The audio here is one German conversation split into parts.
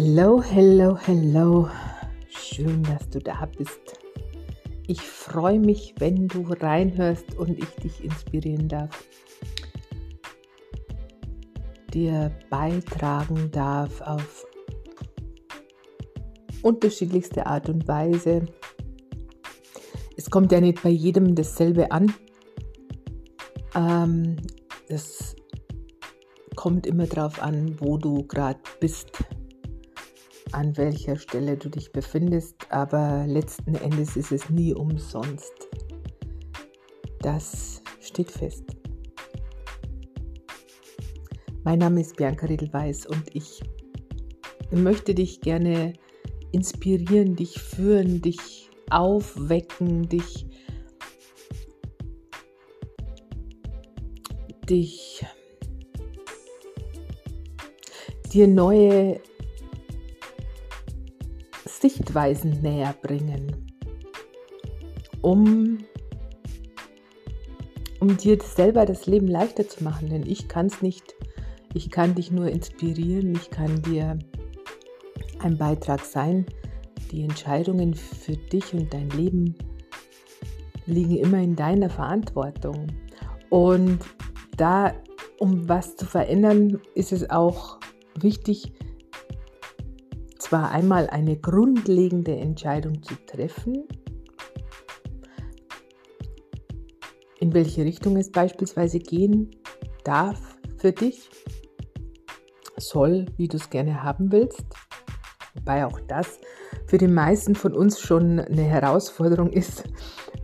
Hello, hello, hello. Schön, dass du da bist. Ich freue mich, wenn du reinhörst und ich dich inspirieren darf, dir beitragen darf auf unterschiedlichste Art und Weise. Es kommt ja nicht bei jedem dasselbe an. Ähm, es kommt immer darauf an, wo du gerade bist an welcher Stelle du dich befindest, aber letzten Endes ist es nie umsonst. Das steht fest. Mein Name ist Bianca Riedelweiß und ich möchte dich gerne inspirieren, dich führen, dich aufwecken, dich, dich dir neue Sichtweisen näher bringen, um, um dir selber das Leben leichter zu machen. Denn ich kann es nicht, ich kann dich nur inspirieren, ich kann dir ein Beitrag sein. Die Entscheidungen für dich und dein Leben liegen immer in deiner Verantwortung. Und da, um was zu verändern, ist es auch wichtig, zwar einmal eine grundlegende Entscheidung zu treffen, in welche Richtung es beispielsweise gehen darf für dich, soll, wie du es gerne haben willst, wobei auch das für die meisten von uns schon eine Herausforderung ist,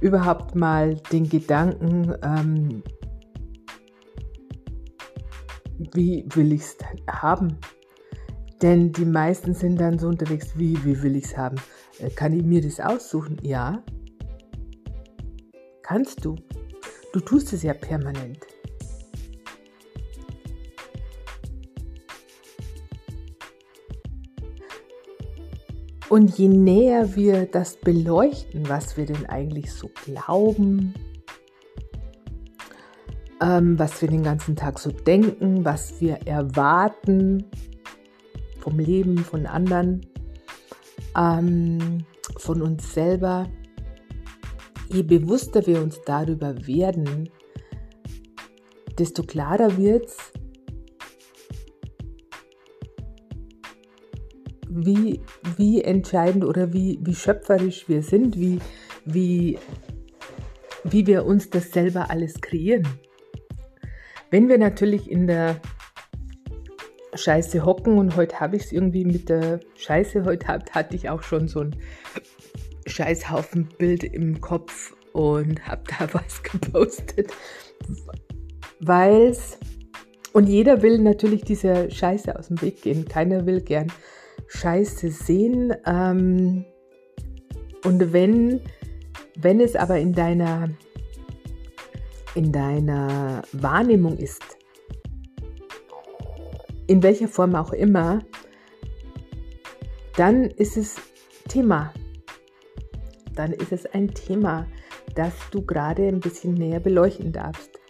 überhaupt mal den Gedanken, ähm, wie will ich es haben, denn die meisten sind dann so unterwegs, wie, wie will ich es haben? Äh, kann ich mir das aussuchen? Ja. Kannst du. Du tust es ja permanent. Und je näher wir das beleuchten, was wir denn eigentlich so glauben, ähm, was wir den ganzen Tag so denken, was wir erwarten, vom Leben, von anderen, ähm, von uns selber. Je bewusster wir uns darüber werden, desto klarer wird es, wie, wie entscheidend oder wie, wie schöpferisch wir sind, wie, wie, wie wir uns das selber alles kreieren. Wenn wir natürlich in der Scheiße hocken und heute habe ich es irgendwie mit der Scheiße. Heute hat, hatte ich auch schon so ein Scheißhaufenbild im Kopf und habe da was gepostet, weil es und jeder will natürlich diese Scheiße aus dem Weg gehen. Keiner will gern Scheiße sehen. Ähm, und wenn, wenn es aber in deiner, in deiner Wahrnehmung ist, in welcher Form auch immer, dann ist es Thema. Dann ist es ein Thema, das du gerade ein bisschen näher beleuchten darfst.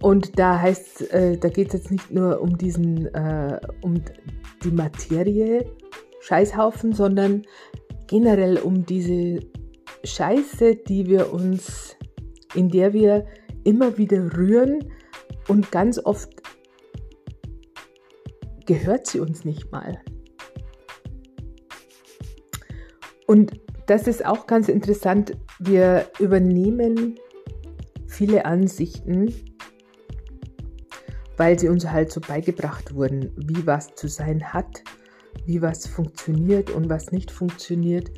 Und da heißt, äh, da geht es jetzt nicht nur um diesen, äh, um die Materie Scheißhaufen, sondern generell um diese Scheiße, die wir uns, in der wir immer wieder rühren und ganz oft gehört sie uns nicht mal. Und das ist auch ganz interessant. Wir übernehmen viele Ansichten, weil sie uns halt so beigebracht wurden, wie was zu sein hat, wie was funktioniert und was nicht funktioniert.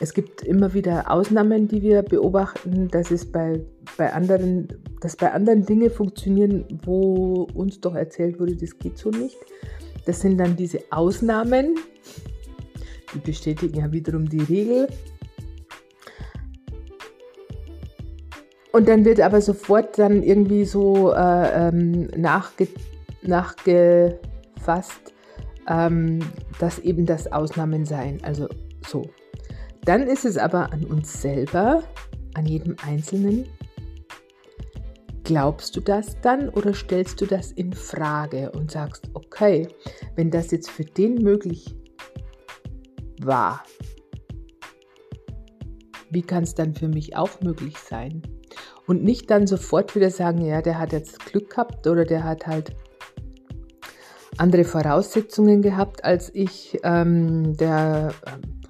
Es gibt immer wieder Ausnahmen, die wir beobachten, dass es bei, bei anderen, dass bei anderen Dinge funktionieren, wo uns doch erzählt wurde, das geht so nicht. Das sind dann diese Ausnahmen, die bestätigen ja wiederum die Regel. Und dann wird aber sofort dann irgendwie so äh, ähm, nachge nachgefasst, ähm, dass eben das Ausnahmen seien. Also so. Dann ist es aber an uns selber, an jedem Einzelnen, glaubst du das dann oder stellst du das in Frage und sagst, okay, wenn das jetzt für den möglich war, wie kann es dann für mich auch möglich sein? Und nicht dann sofort wieder sagen, ja, der hat jetzt Glück gehabt oder der hat halt andere Voraussetzungen gehabt als ich, ähm, der äh,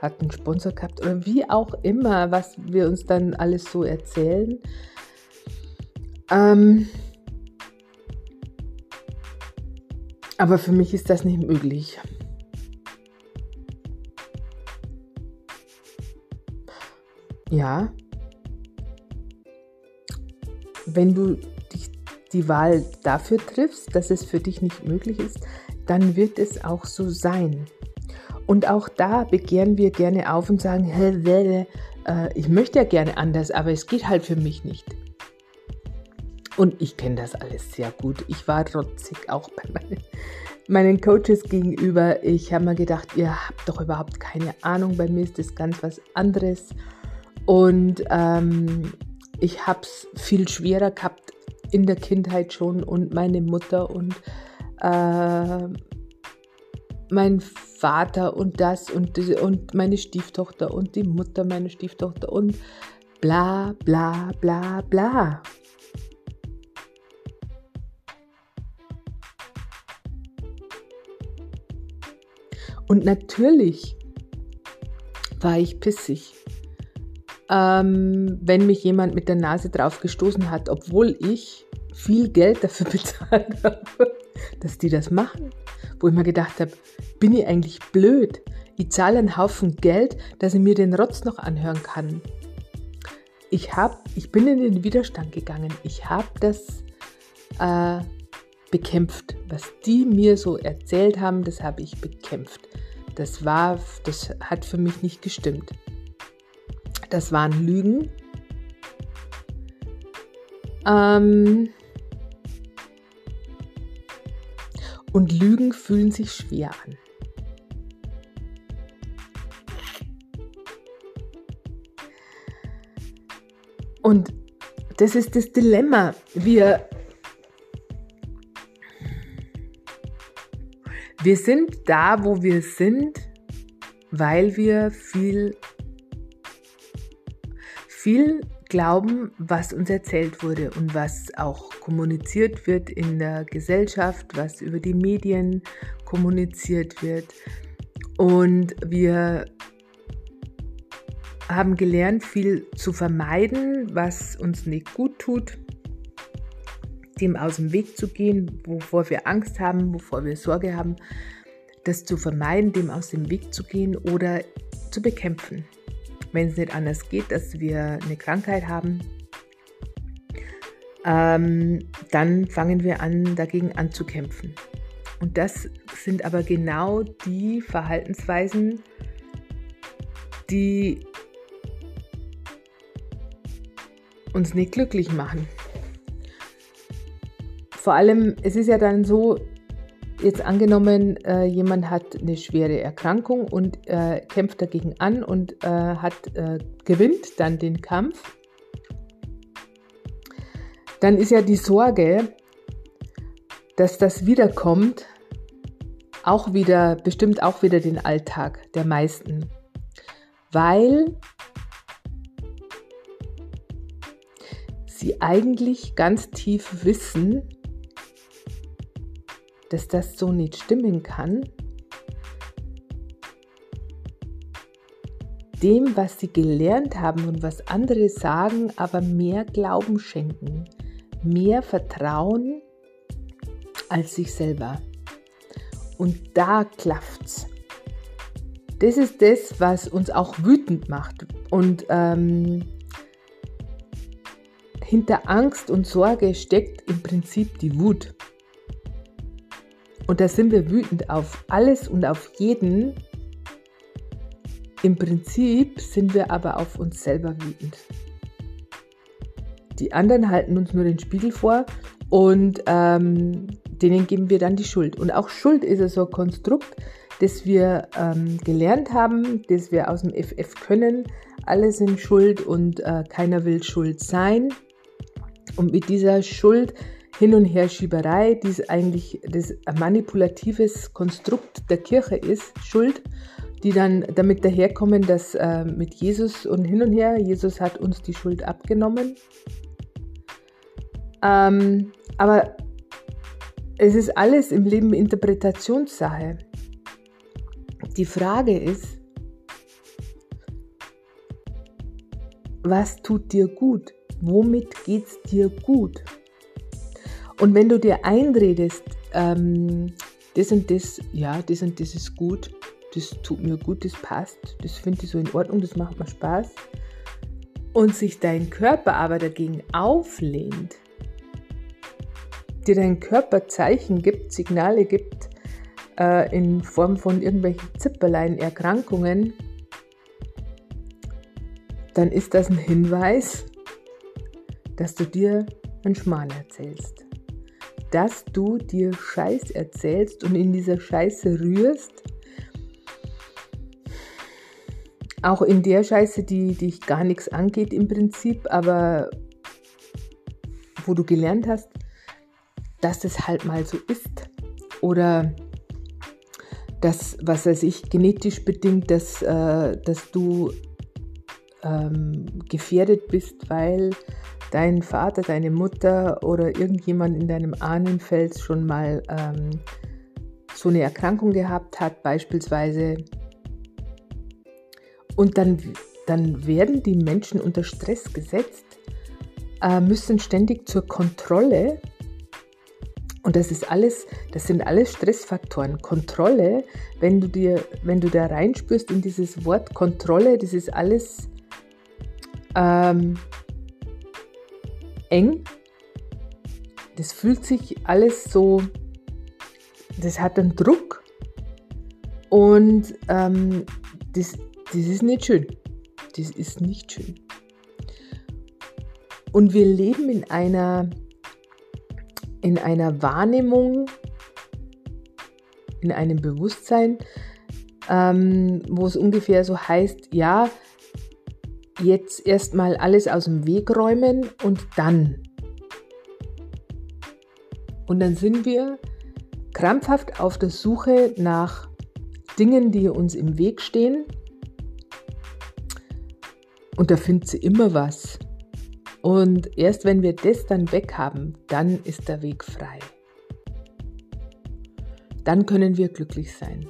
hat einen Sponsor gehabt oder wie auch immer, was wir uns dann alles so erzählen. Ähm, aber für mich ist das nicht möglich. Ja, wenn du dich, die Wahl dafür triffst, dass es für dich nicht möglich ist, dann wird es auch so sein. Und auch da begehren wir gerne auf und sagen, äh, ich möchte ja gerne anders, aber es geht halt für mich nicht. Und ich kenne das alles sehr gut. Ich war trotzig auch bei meinen, meinen Coaches gegenüber. Ich habe mir gedacht, ihr habt doch überhaupt keine Ahnung. Bei mir ist das ganz was anderes. Und ähm, ich habe es viel schwerer gehabt in der Kindheit schon und meine Mutter und äh, mein Vater und das und, und meine Stieftochter und die Mutter meiner Stieftochter und bla bla bla bla. Und natürlich war ich pissig ähm, wenn mich jemand mit der Nase drauf gestoßen hat, obwohl ich viel Geld dafür bezahlt habe, dass die das machen. Wo ich mir gedacht habe, bin ich eigentlich blöd? Ich zahle einen Haufen Geld, dass ich mir den Rotz noch anhören kann. Ich, hab, ich bin in den Widerstand gegangen. Ich habe das äh, bekämpft. Was die mir so erzählt haben, das habe ich bekämpft. Das war, das hat für mich nicht gestimmt. Das waren Lügen. Ähm und Lügen fühlen sich schwer an. Und das ist das Dilemma. Wir, wir sind da, wo wir sind, weil wir viel viel glauben, was uns erzählt wurde und was auch kommuniziert wird in der Gesellschaft, was über die Medien kommuniziert wird. Und wir haben gelernt, viel zu vermeiden, was uns nicht gut tut, dem aus dem Weg zu gehen, wovor wir Angst haben, wovor wir Sorge haben, das zu vermeiden, dem aus dem Weg zu gehen oder zu bekämpfen wenn es nicht anders geht, dass wir eine Krankheit haben, ähm, dann fangen wir an, dagegen anzukämpfen. Und das sind aber genau die Verhaltensweisen, die uns nicht glücklich machen. Vor allem, es ist ja dann so, Jetzt angenommen, äh, jemand hat eine schwere Erkrankung und äh, kämpft dagegen an und äh, hat, äh, gewinnt dann den Kampf, dann ist ja die Sorge, dass das wiederkommt, auch wieder, bestimmt auch wieder den Alltag der meisten. Weil sie eigentlich ganz tief wissen, dass das so nicht stimmen kann, dem, was sie gelernt haben und was andere sagen, aber mehr Glauben schenken, mehr Vertrauen als sich selber. Und da klafft's. Das ist das, was uns auch wütend macht. Und ähm, hinter Angst und Sorge steckt im Prinzip die Wut. Und da sind wir wütend auf alles und auf jeden. Im Prinzip sind wir aber auf uns selber wütend. Die anderen halten uns nur den Spiegel vor und ähm, denen geben wir dann die Schuld. Und auch Schuld ist ja so ein Konstrukt, das wir ähm, gelernt haben, das wir aus dem FF können. Alle sind schuld und äh, keiner will schuld sein. Und mit dieser Schuld hin und her Schieberei, die eigentlich das manipulatives Konstrukt der Kirche ist, Schuld, die dann damit daherkommen, dass äh, mit Jesus und hin und her, Jesus hat uns die Schuld abgenommen. Ähm, aber es ist alles im Leben Interpretationssache. Die Frage ist, was tut dir gut? Womit geht es dir gut? Und wenn du dir einredest, ähm, das und das, ja, das und das ist gut, das tut mir gut, das passt, das finde ich so in Ordnung, das macht mir Spaß, und sich dein Körper aber dagegen auflehnt, dir dein Körper Zeichen gibt, Signale gibt, äh, in Form von irgendwelchen Zipperlein, Erkrankungen, dann ist das ein Hinweis, dass du dir einen Schmarrn erzählst dass du dir Scheiß erzählst und in dieser Scheiße rührst. Auch in der Scheiße, die dich gar nichts angeht im Prinzip, aber wo du gelernt hast, dass es halt mal so ist. Oder dass, was weiß ich, genetisch bedingt, dass, äh, dass du ähm, gefährdet bist, weil dein Vater, deine Mutter oder irgendjemand in deinem Ahnenfeld schon mal ähm, so eine Erkrankung gehabt hat, beispielsweise. Und dann, dann werden die Menschen unter Stress gesetzt, äh, müssen ständig zur Kontrolle. Und das ist alles, das sind alles Stressfaktoren. Kontrolle, wenn du dir, wenn du da reinspürst in dieses Wort Kontrolle, das ist alles ähm, eng. Das fühlt sich alles so, das hat einen Druck und ähm, das, das ist nicht schön. Das ist nicht schön. Und wir leben in einer, in einer Wahrnehmung, in einem Bewusstsein, ähm, wo es ungefähr so heißt, ja, jetzt erstmal alles aus dem Weg räumen und dann. Und dann sind wir krampfhaft auf der Suche nach Dingen, die uns im Weg stehen. Und da findet sie immer was. Und erst wenn wir das dann weg haben, dann ist der Weg frei. Dann können wir glücklich sein.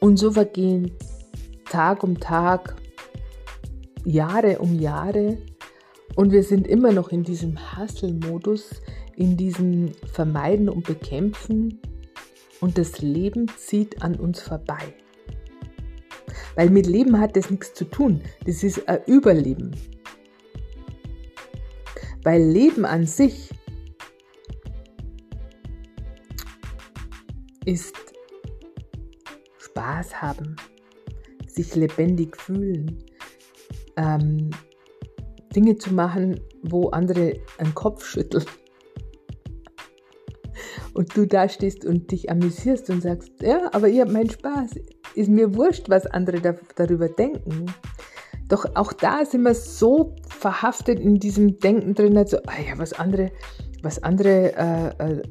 Und so vergehen Tag um Tag, Jahre um Jahre und wir sind immer noch in diesem Hustle-Modus, in diesem Vermeiden und Bekämpfen und das Leben zieht an uns vorbei. Weil mit Leben hat das nichts zu tun, das ist ein Überleben. Weil Leben an sich ist Spaß haben, sich lebendig fühlen, ähm, Dinge zu machen, wo andere einen Kopf schütteln. Und du da stehst und dich amüsierst und sagst, ja, aber ich habe meinen Spaß. Ist mir wurscht, was andere da, darüber denken. Doch auch da sind wir so verhaftet in diesem Denken drin, also, ah ja, was andere, was andere äh, äh,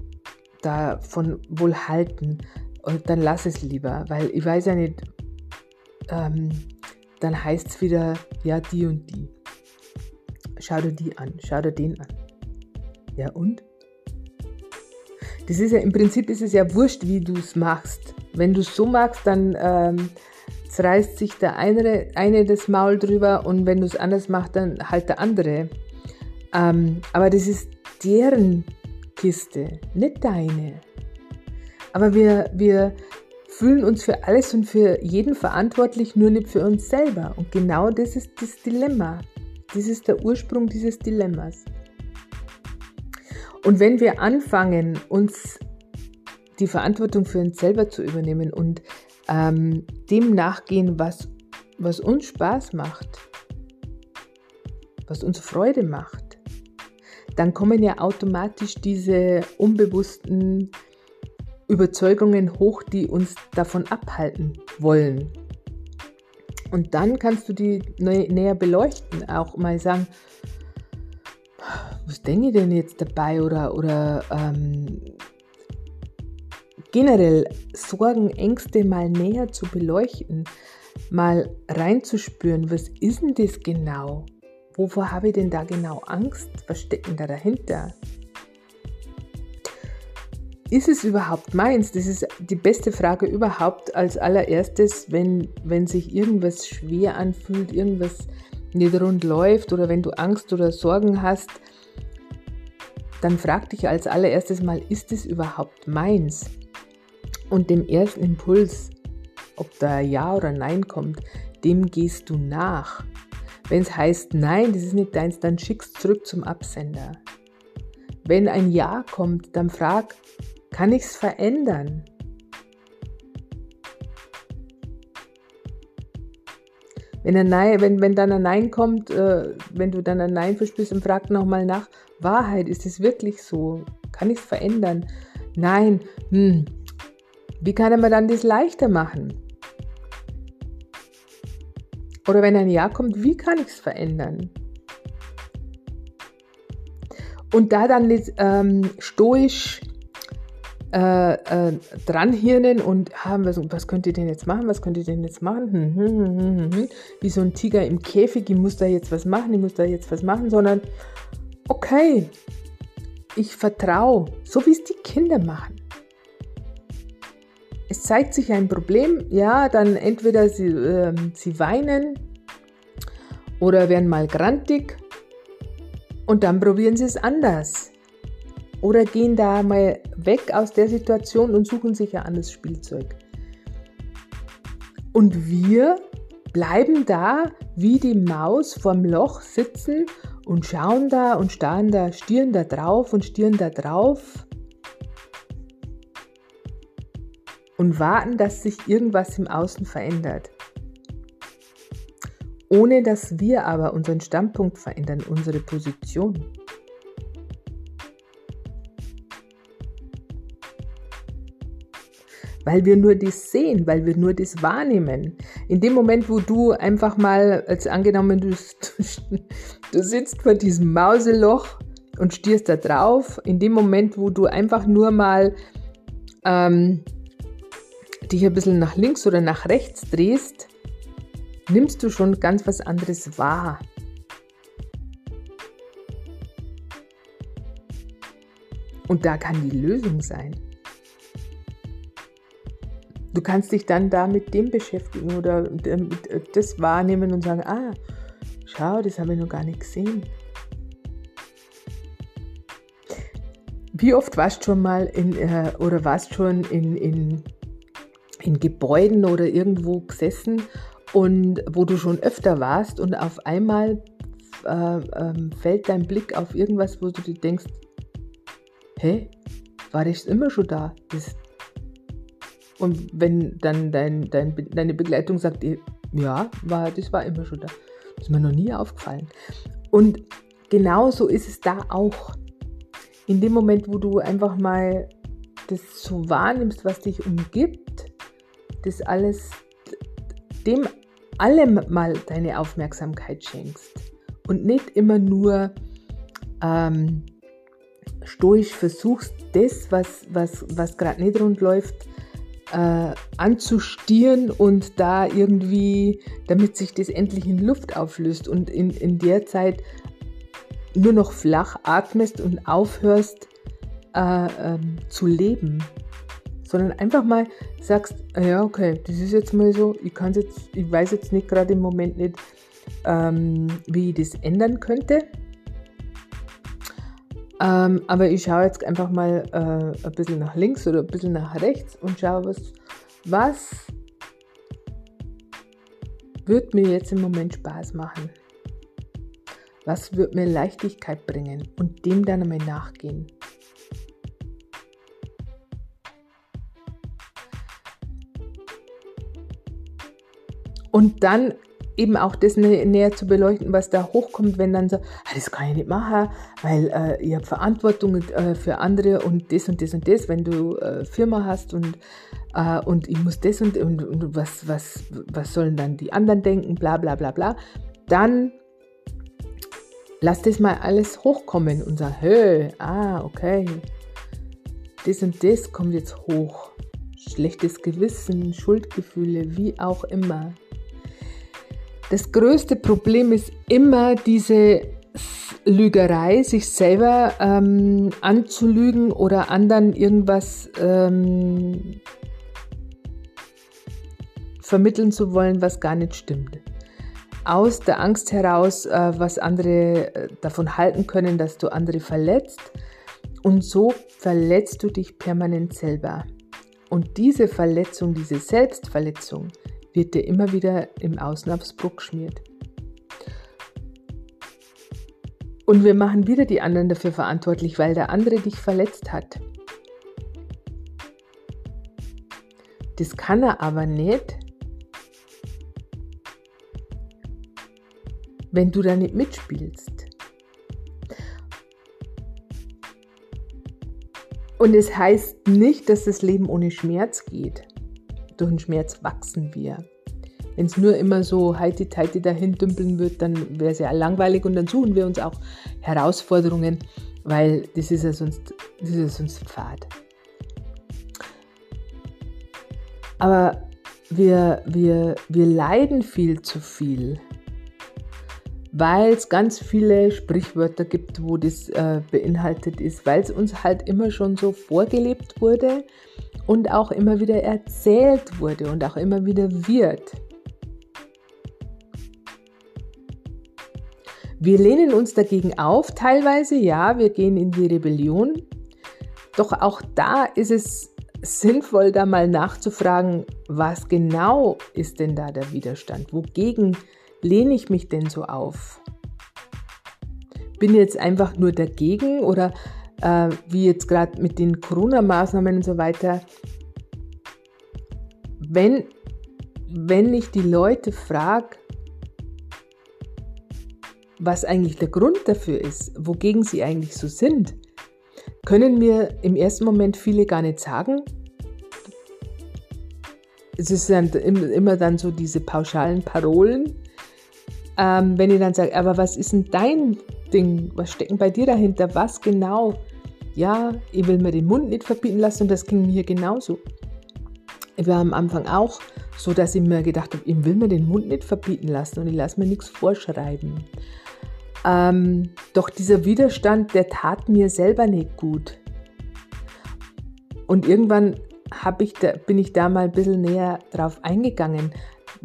davon wohl halten. Und dann lass es lieber, weil ich weiß ja nicht, ähm, dann heißt es wieder, ja, die und die. Schau dir die an, schau dir den an. Ja, und? Das ist ja, im Prinzip ist es ja wurscht, wie du es machst. Wenn du es so magst, dann ähm, zerreißt sich der eine, eine das Maul drüber und wenn du es anders machst, dann halt der andere. Ähm, aber das ist deren Kiste, nicht deine. Aber wir, wir fühlen uns für alles und für jeden verantwortlich, nur nicht für uns selber. Und genau das ist das Dilemma. Das ist der Ursprung dieses Dilemmas. Und wenn wir anfangen, uns die Verantwortung für uns selber zu übernehmen und ähm, dem nachgehen, was, was uns Spaß macht, was uns Freude macht, dann kommen ja automatisch diese unbewussten Überzeugungen hoch, die uns davon abhalten wollen. Und dann kannst du die näher beleuchten, auch mal sagen, was denke ich denn jetzt dabei oder, oder ähm, generell Sorgen, Ängste mal näher zu beleuchten, mal reinzuspüren, was ist denn das genau? Wovor habe ich denn da genau Angst? Was steckt denn da dahinter? Ist es überhaupt meins? Das ist die beste Frage überhaupt als allererstes, wenn, wenn sich irgendwas schwer anfühlt, irgendwas nicht rund läuft oder wenn du Angst oder Sorgen hast, dann frag dich als allererstes mal, ist es überhaupt meins? Und dem ersten Impuls, ob da Ja oder Nein kommt, dem gehst du nach. Wenn es heißt Nein, das ist nicht deins, dann schickst zurück zum Absender. Wenn ein Ja kommt, dann frag, kann ich es verändern? Wenn, ein Nein, wenn, wenn dann ein Nein kommt, äh, wenn du dann ein Nein verspürst und frag nochmal nach, Wahrheit, ist es wirklich so? Kann ich es verändern? Nein, hm. wie kann man dann das leichter machen? Oder wenn ein Ja kommt, wie kann ich es verändern? Und da dann ähm, stoisch äh, äh, dranhirnen und haben wir so, was könnt ihr denn jetzt machen, was könnt ihr denn jetzt machen? Hm, hm, hm, hm, hm. Wie so ein Tiger im Käfig, ich muss da jetzt was machen, ich muss da jetzt was machen, sondern okay, ich vertraue, so wie es die Kinder machen es zeigt sich ein Problem, ja, dann entweder sie, äh, sie weinen oder werden mal grantig und dann probieren sie es anders. Oder gehen da mal weg aus der Situation und suchen sich ein anderes Spielzeug. Und wir bleiben da wie die Maus vorm Loch sitzen und schauen da und starren da, stieren da drauf und stieren da drauf und warten, dass sich irgendwas im Außen verändert. Ohne dass wir aber unseren Standpunkt verändern, unsere Position. Weil wir nur das sehen, weil wir nur das wahrnehmen. In dem Moment, wo du einfach mal, als angenommen, du, du sitzt vor diesem Mauseloch und stierst da drauf, in dem Moment, wo du einfach nur mal ähm, dich ein bisschen nach links oder nach rechts drehst, nimmst du schon ganz was anderes wahr. Und da kann die Lösung sein. Du kannst dich dann da mit dem beschäftigen oder das wahrnehmen und sagen, ah, schau, das habe ich noch gar nicht gesehen. Wie oft warst du schon mal in, äh, oder warst schon in, in in Gebäuden oder irgendwo gesessen und wo du schon öfter warst und auf einmal äh, äh, fällt dein Blick auf irgendwas, wo du dir denkst, hä, war das immer schon da? Das und wenn dann dein, dein, deine Begleitung sagt, ja, war, das war immer schon da. Das ist mir noch nie aufgefallen. Und genauso ist es da auch. In dem Moment, wo du einfach mal das so wahrnimmst, was dich umgibt, das alles, dem allem mal deine Aufmerksamkeit schenkst und nicht immer nur ähm, stoisch versuchst, das, was, was, was gerade nicht rund läuft, äh, anzustieren und da irgendwie, damit sich das endlich in Luft auflöst und in, in der Zeit nur noch flach atmest und aufhörst äh, ähm, zu leben sondern einfach mal sagst, ah ja, okay, das ist jetzt mal so, ich kann jetzt, ich weiß jetzt nicht gerade im Moment nicht, ähm, wie ich das ändern könnte. Ähm, aber ich schaue jetzt einfach mal äh, ein bisschen nach links oder ein bisschen nach rechts und schaue, was, was wird mir jetzt im Moment Spaß machen? Was wird mir Leichtigkeit bringen und dem dann einmal nachgehen? Und dann eben auch das näher zu beleuchten, was da hochkommt, wenn dann so, ah, das kann ich nicht machen, weil äh, ich habe Verantwortung äh, für andere und das und das und das, wenn du äh, Firma hast und, äh, und ich muss das und, und, und, was, was, was sollen dann die anderen denken, bla bla bla bla, dann lass das mal alles hochkommen und sag, hey, ah, okay, das und das kommt jetzt hoch. Schlechtes Gewissen, Schuldgefühle, wie auch immer. Das größte Problem ist immer diese Lügerei, sich selber ähm, anzulügen oder anderen irgendwas ähm, vermitteln zu wollen, was gar nicht stimmt. Aus der Angst heraus, äh, was andere äh, davon halten können, dass du andere verletzt. Und so verletzt du dich permanent selber. Und diese Verletzung, diese Selbstverletzung, wird dir immer wieder im Außen aufs Bruch geschmiert. Und wir machen wieder die anderen dafür verantwortlich, weil der andere dich verletzt hat. Das kann er aber nicht, wenn du da nicht mitspielst. Und es heißt nicht, dass das Leben ohne Schmerz geht. Durch den Schmerz wachsen wir. Wenn es nur immer so heiti-teiti dahin dümpeln wird, dann wäre es ja langweilig und dann suchen wir uns auch Herausforderungen, weil das ist ja sonst, das ist ja sonst Pfad. Aber wir, wir, wir leiden viel zu viel weil es ganz viele Sprichwörter gibt, wo das äh, beinhaltet ist, weil es uns halt immer schon so vorgelebt wurde und auch immer wieder erzählt wurde und auch immer wieder wird. Wir lehnen uns dagegen auf, teilweise, ja, wir gehen in die Rebellion. Doch auch da ist es sinnvoll, da mal nachzufragen, was genau ist denn da der Widerstand? Wogegen lehne ich mich denn so auf? Bin jetzt einfach nur dagegen oder äh, wie jetzt gerade mit den Corona-Maßnahmen und so weiter? Wenn, wenn ich die Leute frage, was eigentlich der Grund dafür ist, wogegen sie eigentlich so sind, können mir im ersten Moment viele gar nicht sagen. Es ist dann immer dann so diese pauschalen Parolen, ähm, wenn ich dann sage, aber was ist denn dein Ding? Was steckt bei dir dahinter? Was genau? Ja, ich will mir den Mund nicht verbieten lassen und das ging mir genauso. Ich war am Anfang auch so, dass ich mir gedacht habe, ich will mir den Mund nicht verbieten lassen und ich lasse mir nichts vorschreiben. Ähm, doch dieser Widerstand, der tat mir selber nicht gut. Und irgendwann ich da, bin ich da mal ein bisschen näher drauf eingegangen,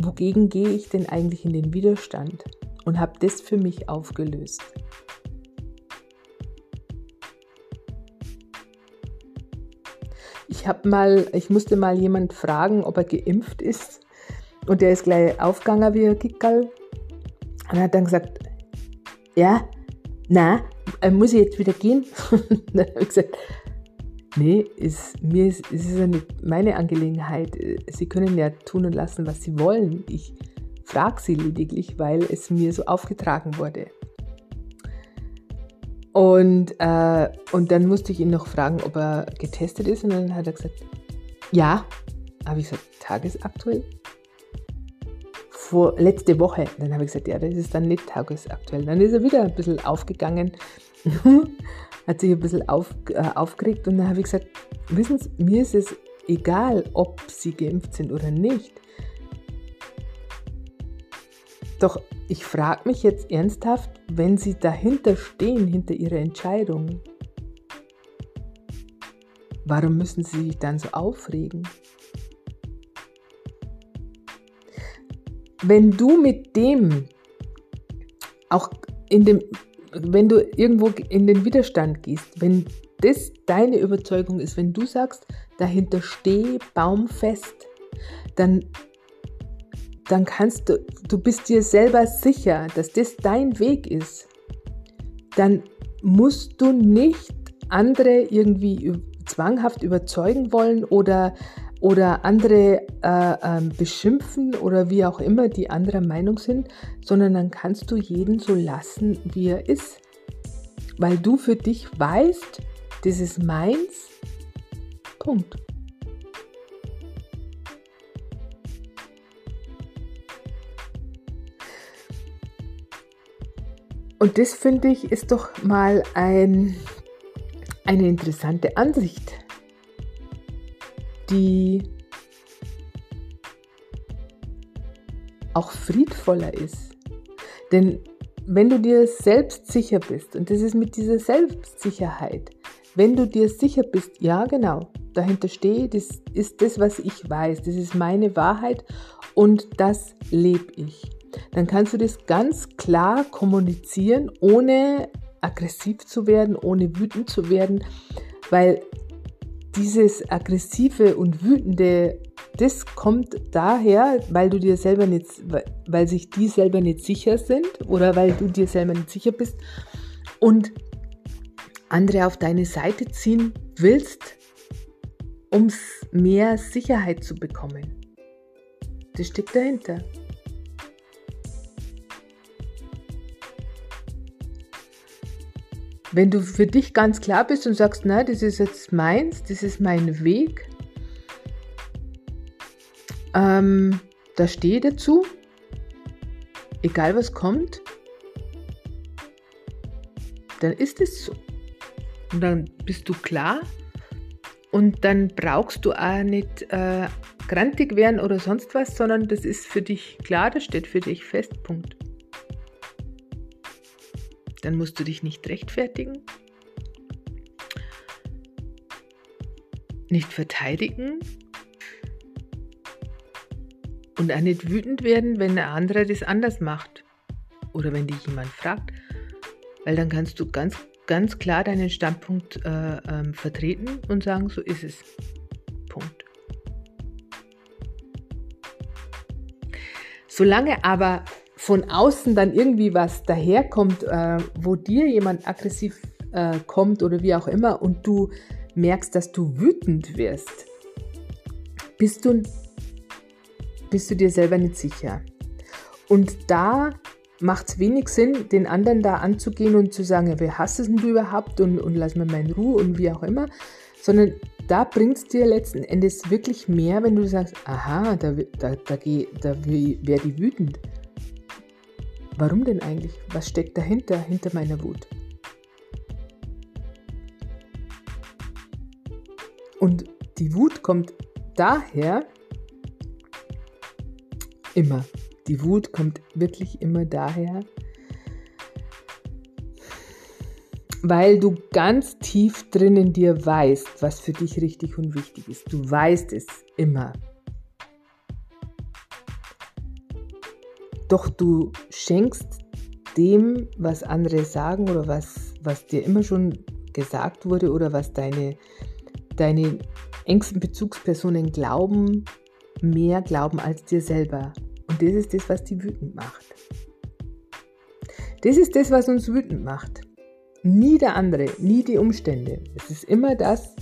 wogegen gehe ich denn eigentlich in den Widerstand? Und habe das für mich aufgelöst. Ich habe mal, ich musste mal jemand fragen, ob er geimpft ist. Und der ist gleich aufgegangen wie ein Kickerl. Und er hat dann gesagt, ja, na, äh, muss ich jetzt wieder gehen? dann habe ich gesagt, Nee, ist, mir ist, ist nicht meine Angelegenheit. Sie können ja tun und lassen, was Sie wollen. Ich frage Sie lediglich, weil es mir so aufgetragen wurde. Und, äh, und dann musste ich ihn noch fragen, ob er getestet ist. Und dann hat er gesagt, ja. Habe ich gesagt, tagesaktuell? Vor letzte Woche. Dann habe ich gesagt, ja, das ist dann nicht tagesaktuell. Dann ist er wieder ein bisschen aufgegangen hat sich ein bisschen auf, äh, aufgeregt und dann habe ich gesagt, wissen Sie, mir ist es egal, ob Sie geimpft sind oder nicht. Doch ich frage mich jetzt ernsthaft, wenn Sie dahinter stehen, hinter Ihrer Entscheidung, warum müssen Sie sich dann so aufregen? Wenn du mit dem auch in dem wenn du irgendwo in den Widerstand gehst, wenn das deine Überzeugung ist, wenn du sagst, dahinter stehe baumfest, dann, dann kannst du, du bist dir selber sicher, dass das dein Weg ist, dann musst du nicht andere irgendwie zwanghaft überzeugen wollen oder oder andere äh, äh, beschimpfen oder wie auch immer die anderer Meinung sind, sondern dann kannst du jeden so lassen, wie er ist. Weil du für dich weißt, das ist meins. Punkt. Und das finde ich ist doch mal ein, eine interessante Ansicht, die auch friedvoller ist. Denn wenn du dir selbst sicher bist, und das ist mit dieser Selbstsicherheit, wenn du dir sicher bist, ja genau, dahinter stehe, das ist das, was ich weiß, das ist meine Wahrheit und das lebe ich, dann kannst du das ganz klar kommunizieren, ohne aggressiv zu werden, ohne wütend zu werden, weil dieses aggressive und wütende das kommt daher, weil du dir selber nicht, weil sich die selber nicht sicher sind oder weil du dir selber nicht sicher bist und andere auf deine Seite ziehen willst, um mehr Sicherheit zu bekommen. Das steckt dahinter. Wenn du für dich ganz klar bist und sagst, na, das ist jetzt meins, das ist mein Weg, ähm, da stehe dazu, egal was kommt, dann ist es so. Und dann bist du klar und dann brauchst du auch nicht äh, grantig werden oder sonst was, sondern das ist für dich klar, das steht für dich fest, Punkt. Dann musst du dich nicht rechtfertigen, nicht verteidigen, und auch nicht wütend werden, wenn ein anderer das anders macht. Oder wenn dich jemand fragt. Weil dann kannst du ganz, ganz klar deinen Standpunkt äh, ähm, vertreten und sagen, so ist es. Punkt. Solange aber von außen dann irgendwie was daherkommt, äh, wo dir jemand aggressiv äh, kommt oder wie auch immer und du merkst, dass du wütend wirst, bist du bist du dir selber nicht sicher. Und da macht es wenig Sinn, den anderen da anzugehen und zu sagen, ja, wer hasst es denn du überhaupt und, und lass mir mal in Ruhe und wie auch immer, sondern da bringt es dir letzten Endes wirklich mehr, wenn du sagst, aha, da, da, da, da wäre die wütend. Warum denn eigentlich? Was steckt dahinter, hinter meiner Wut? Und die Wut kommt daher, Immer. Die Wut kommt wirklich immer daher, weil du ganz tief drin in dir weißt, was für dich richtig und wichtig ist. Du weißt es immer. Doch du schenkst dem, was andere sagen oder was, was dir immer schon gesagt wurde oder was deine, deine engsten Bezugspersonen glauben, mehr glauben als dir selber. Und das ist das, was die wütend macht. Das ist das, was uns wütend macht. Nie der andere, nie die Umstände. Es ist immer das,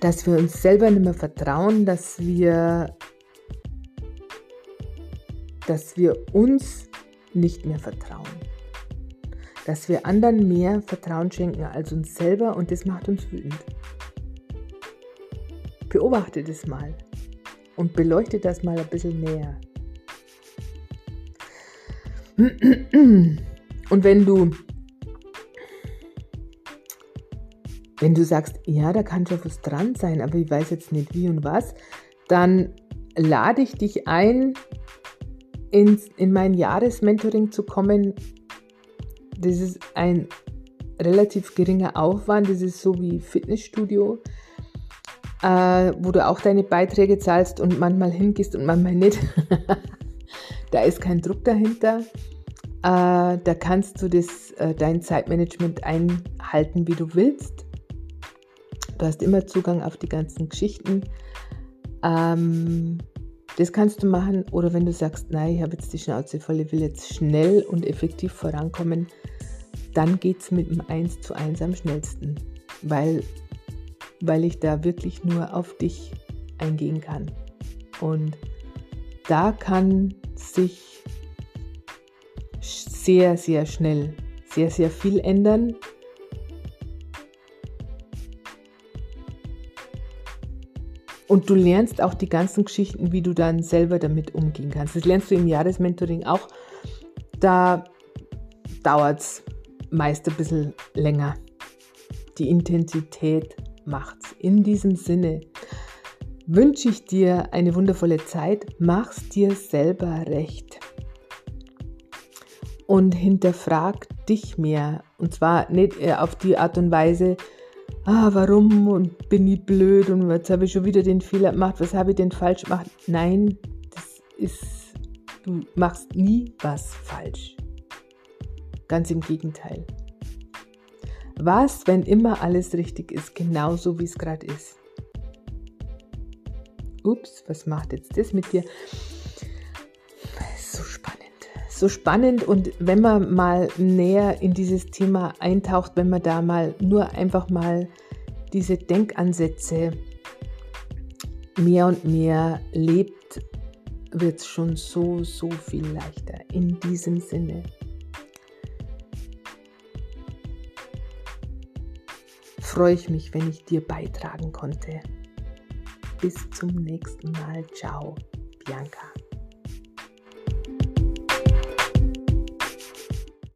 dass wir uns selber nicht mehr vertrauen, dass wir, dass wir uns nicht mehr vertrauen. Dass wir anderen mehr Vertrauen schenken als uns selber und das macht uns wütend. Beobachte das mal und beleuchte das mal ein bisschen näher. Und wenn du, wenn du sagst, ja, da kann schon was dran sein, aber ich weiß jetzt nicht wie und was, dann lade ich dich ein, ins, in mein Jahresmentoring zu kommen. Das ist ein relativ geringer Aufwand, das ist so wie Fitnessstudio, äh, wo du auch deine Beiträge zahlst und manchmal hingehst und manchmal nicht. Da ist kein Druck dahinter. Äh, da kannst du das, äh, dein Zeitmanagement einhalten, wie du willst. Du hast immer Zugang auf die ganzen Geschichten. Ähm, das kannst du machen. Oder wenn du sagst, nein, ich habe jetzt die Schnauze voll, ich will jetzt schnell und effektiv vorankommen, dann geht es mit dem 1 zu 1 am schnellsten. Weil, weil ich da wirklich nur auf dich eingehen kann. Und da kann sich sehr, sehr schnell, sehr, sehr viel ändern. Und du lernst auch die ganzen Geschichten, wie du dann selber damit umgehen kannst. Das lernst du im Jahresmentoring auch. Da dauert es meist ein bisschen länger. Die Intensität macht's. In diesem Sinne wünsche ich dir eine wundervolle Zeit. Mach's dir selber recht. Und hinterfrag dich mehr. Und zwar nicht auf die Art und Weise, ah, warum und bin ich blöd und jetzt habe ich schon wieder den Fehler gemacht, was habe ich denn falsch gemacht? Nein, das ist, du machst nie was falsch. Ganz im Gegenteil. Was, wenn immer alles richtig ist, genauso wie es gerade ist? Ups, was macht jetzt das mit dir? So spannend. Und wenn man mal näher in dieses Thema eintaucht, wenn man da mal nur einfach mal diese Denkansätze mehr und mehr lebt, wird es schon so, so viel leichter. In diesem Sinne. freue ich mich, wenn ich dir beitragen konnte. Bis zum nächsten Mal. Ciao, Bianca.